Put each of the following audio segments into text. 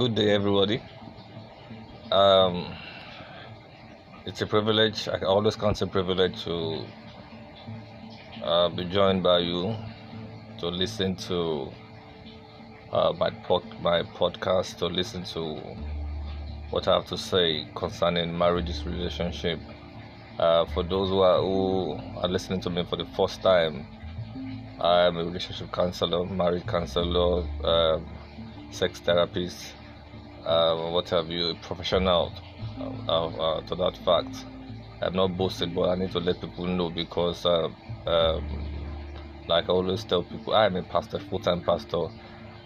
Good day, everybody. Um, it's a privilege. I always count a privilege to uh, be joined by you to listen to uh, my pod- my podcast, to listen to what I have to say concerning marriages, relationship. Uh, for those who are who are listening to me for the first time, I am a relationship counselor, marriage counselor, um, sex therapist, uh, what have you, professional uh, uh, to that fact. I'm not boasting, but I need to let people know because, uh, um, like I always tell people, I'm a pastor, full-time pastor,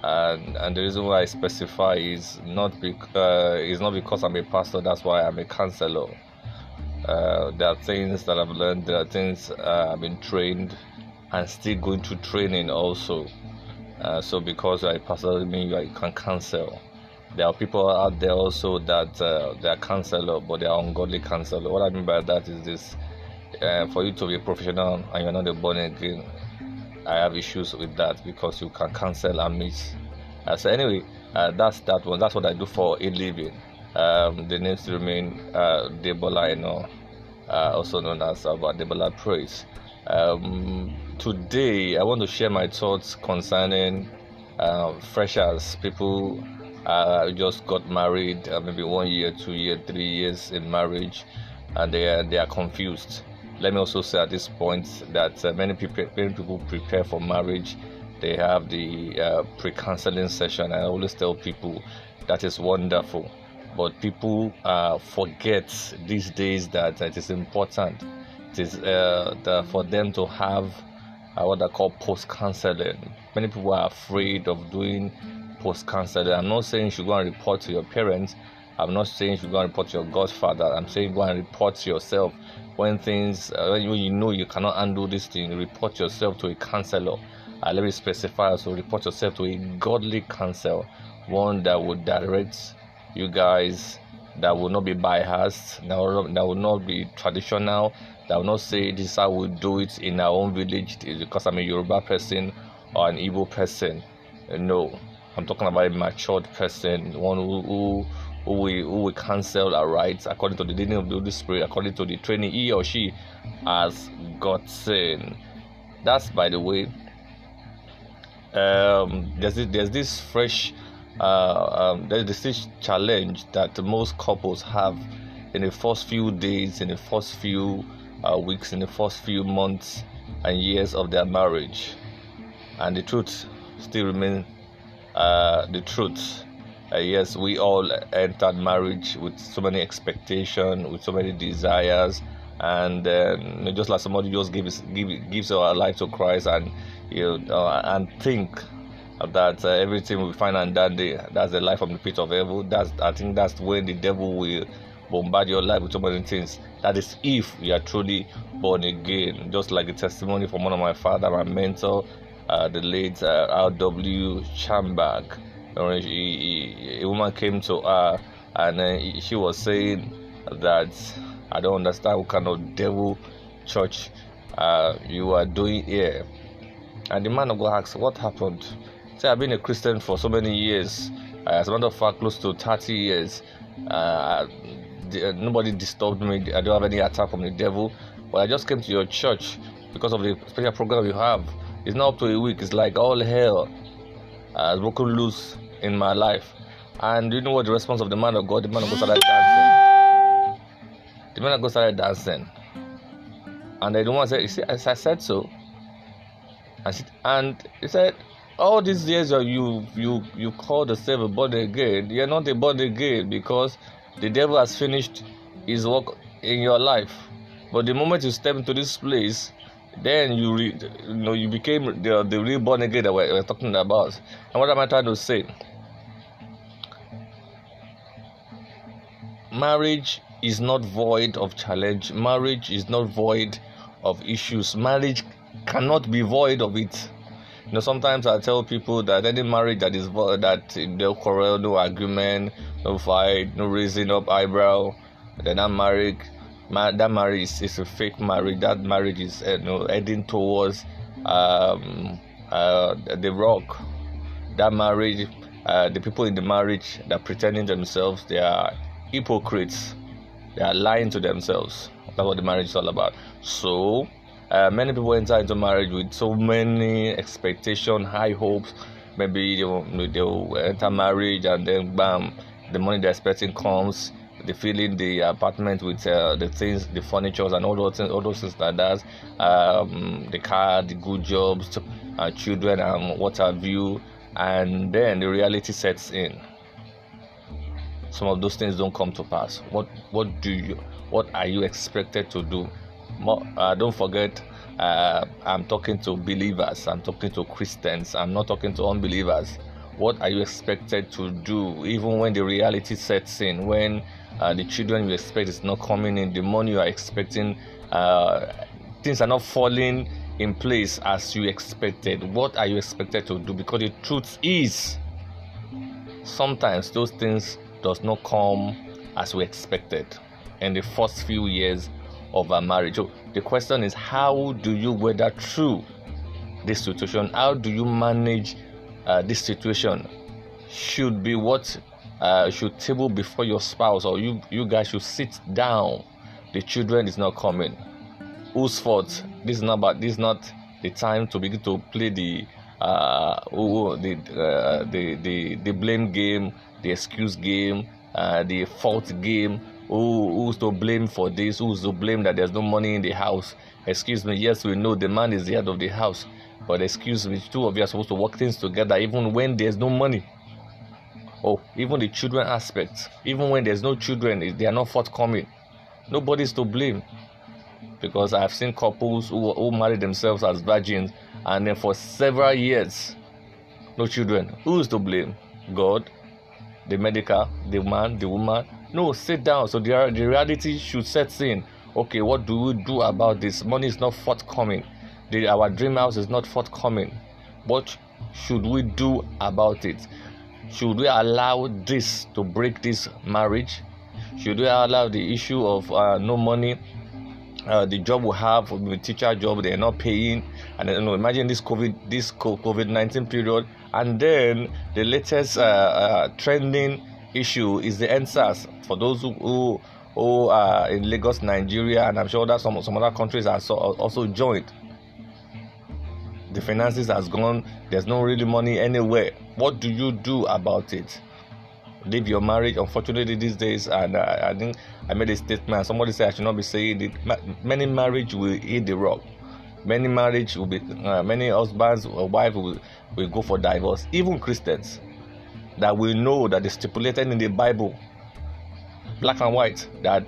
and and the reason why I specify is not bec- uh, is not because I'm a pastor. That's why I'm a counselor. Uh, there are things that I've learned. There are things uh, I've been trained, and still going to training also. Uh, so because you're a pastor doesn't mean you, are, you can counsel. There are people out there also that uh, they are counselor, but they are ungodly counselor. What I mean by that is this: uh, for you to be professional and you're not a born again, I have issues with that because you can cancel and miss. Uh, so anyway, uh, that's that one. That's what I do for a living. Um, the names remain uh, Debola, you know, uh, also known as uh, Debola Praise. Um, today, I want to share my thoughts concerning uh, freshers, people uh, just got married, uh, maybe one year, two year, three years in marriage, and they are, they are confused. Let me also say at this point that uh, many people many people prepare for marriage. They have the uh, pre-counseling session. And I always tell people that is wonderful, but people uh, forget these days that it is important. It is uh, the, for them to have what I call post-counseling. Many people are afraid of doing post counseling. I'm not saying you should go and report to your parents. I'm not saying you should go and report to your godfather. I'm saying go and report to yourself when things uh, when you know you cannot undo this thing. Report yourself to a counselor. Uh, let me specify also report yourself to a godly counsel, one that would direct you guys, that will not be biased, that will, that will not be traditional, that will not say this is how we do it in our own village because I'm a Yoruba person or an Igbo person. No, I'm talking about a matured person, one who who, who will who will cancel our rights according to the leading of the Holy Spirit, according to the training he or she has gotten. That's by the way. Um, there's this, there's this fresh uh, um, there's this challenge that most couples have in the first few days, in the first few uh, weeks, in the first few months and years of their marriage, and the truth still remains uh, the truth. Uh, yes, we all entered marriage with so many expectations, with so many desires, and just like somebody just gives give, gives our life to Christ, and you know, uh, and think that uh, everything will be fine and that that's the life from the pit of evil. That's I think that's when the devil will bombard your life with so many things. That is if you are truly born again. Just like the testimony from one of my father, my mentor, uh, the late uh, R.W. Chambag. a woman came to her and uh, she was saying that I don't understand what kind of devil church uh, you are doing here. And the man of God asked, What happened? Say, I've been a Christian for so many years. Uh, as a matter of fact, close to 30 years. Uh, the, nobody disturbed me. I don't have any attack from the devil. But I just came to your church because of the special program you have. It's not up to a week. It's like all hell has broken loose in my life. And you know what the response of the man of God? The man of God started dancing. The man of God started dancing. And the woman said, see, as I said so. And he said, All these years you you you call yourself a born again, you're not a born again because the devil has finished his work in your life. But the moment you step into this place, then you re, you know you became the the reborn again that we're, we're talking about. And what am I trying to say? Marriage is not void of challenge. Marriage is not void of issues. Marriage cannot be void of it. You know, sometimes I tell people that any marriage that is void, that no quarrel, no argument, no fight, no raising up eyebrow, then I'm married that marriage is, is, a fake marriage. That marriage is you know, heading towards um, uh, the rock. That marriage uh, the people in the marriage that pretending themselves, they are hypocrites. They are lying to themselves. That's what the marriage is all about. So, uh, many people enter into marriage with so many expectation, high hopes. Maybe they will, they will enter marriage and then bam, the money they're expecting comes. They fill in the apartment with uh, the things, the furniture, and all those things, all those things that. Um, the car, the good jobs, uh, children, and what have you. And then the reality sets in. Some of those things don't come to pass. What what do you? What are you expected to do? uh, don't forget uh, i'm talking to believers i'm talking to christians i'm not talking to unbelievers what are you expected to do even when the reality sets in when uh, the children you expect is not coming in the money you are expecting uh, things are not falling in place as you expected what are you expected to do because the truth is sometimes those things does not come as we expected in the first few years of our marriage. So the question is, how do you weather through this situation? How do you manage uh, this situation? Should be what uh, should table before your spouse, or you you guys should sit down. The children is not coming. Whose fault? This is not about. This is not the time to begin to play the uh, oh, the, uh, the the the blame game, the excuse game, uh, the fault game who who's to blame for this who's to blame that there's no money in the house excuse me yes we know the man is the head of the house but excuse me two of you are supposed to work things together even when there's no money oh even the children aspect even when there's no children they are not forthcoming nobody's to blame because i've seen couples who, who marry themselves as virgins and then for several years no children who's to blame god the medical the man the woman no, sit down. So the, the reality should set in. Okay, what do we do about this? Money is not forthcoming. The, our dream house is not forthcoming. What should we do about it? Should we allow this to break this marriage? Should we allow the issue of uh, no money? Uh, the job we have, the teacher job, they're not paying, and you know, imagine this COVID, this COVID nineteen period, and then the latest uh, uh trending issue is the EndSARS. For those who, who, who are in Lagos, Nigeria, and I'm sure that some, some other countries are so, also joined. The finances has gone, there's no really money anywhere. What do you do about it? Leave your marriage. Unfortunately, these days, and I think I made a statement. Somebody said I should not be saying it. Many marriage will hit the rock. Many marriage will be, uh, many husbands or wives will, will go for divorce. Even Christians that we know that is stipulated in the Bible, black and white, that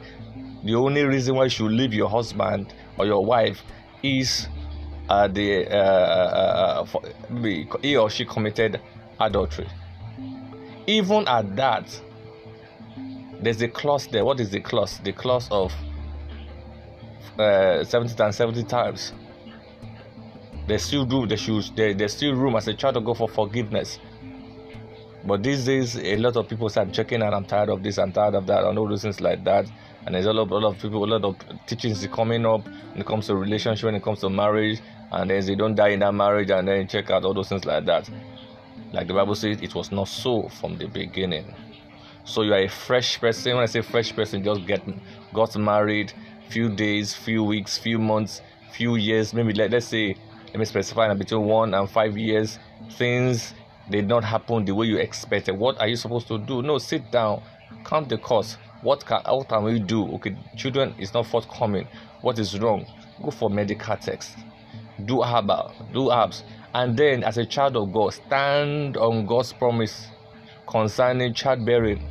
the only reason why you should leave your husband or your wife is uh, the uh, uh, uh he or she committed adultery. Even at that, there's a clause there. What is the clause? The clause of uh, 70 times 70 times. There's still room. There should, there, there's still room as a child to go for forgiveness. But these days, a lot of people start checking and I'm tired of this, I'm tired of that, and all those things like that. And there's a lot, a lot of people, a lot of teachings coming up when it comes to relationship, when it comes to marriage, and then they don't die in that marriage, and then check out all those things like that. Like the Bible says, it was not so from the beginning. So you are a fresh person. When I say fresh person, just get got married, few days, few weeks, few months, few years, maybe let, let's say let me specify between one and five years, things did not happen the way you expected. What are you supposed to do? No, sit down, count the cost. What can what can we do? Okay, children is not forthcoming. What is wrong? Go for medical text. Do herbal, do herbs, and then as a child of God, stand on God's promise concerning childbearing.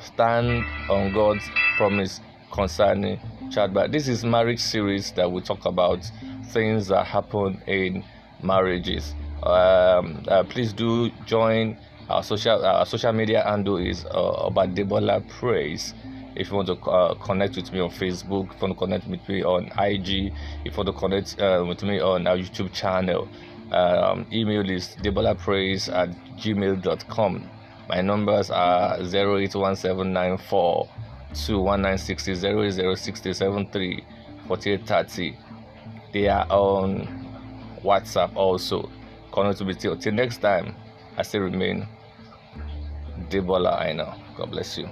Stand on God's promise concerning childbearing. This is marriage series that we talk about things that happen in marriages um, uh, please do join our social our social media handle is uh, Obadebola Praise. If you want to uh, connect with me on Facebook, if you want to connect with me on IG, if you want to connect uh, with me on our YouTube channel, um, email is debolapraise at gmail.com. My numbers are 081794 4830. They are on WhatsApp also connect with you. Till next time, I still remain Debola I know. God bless you.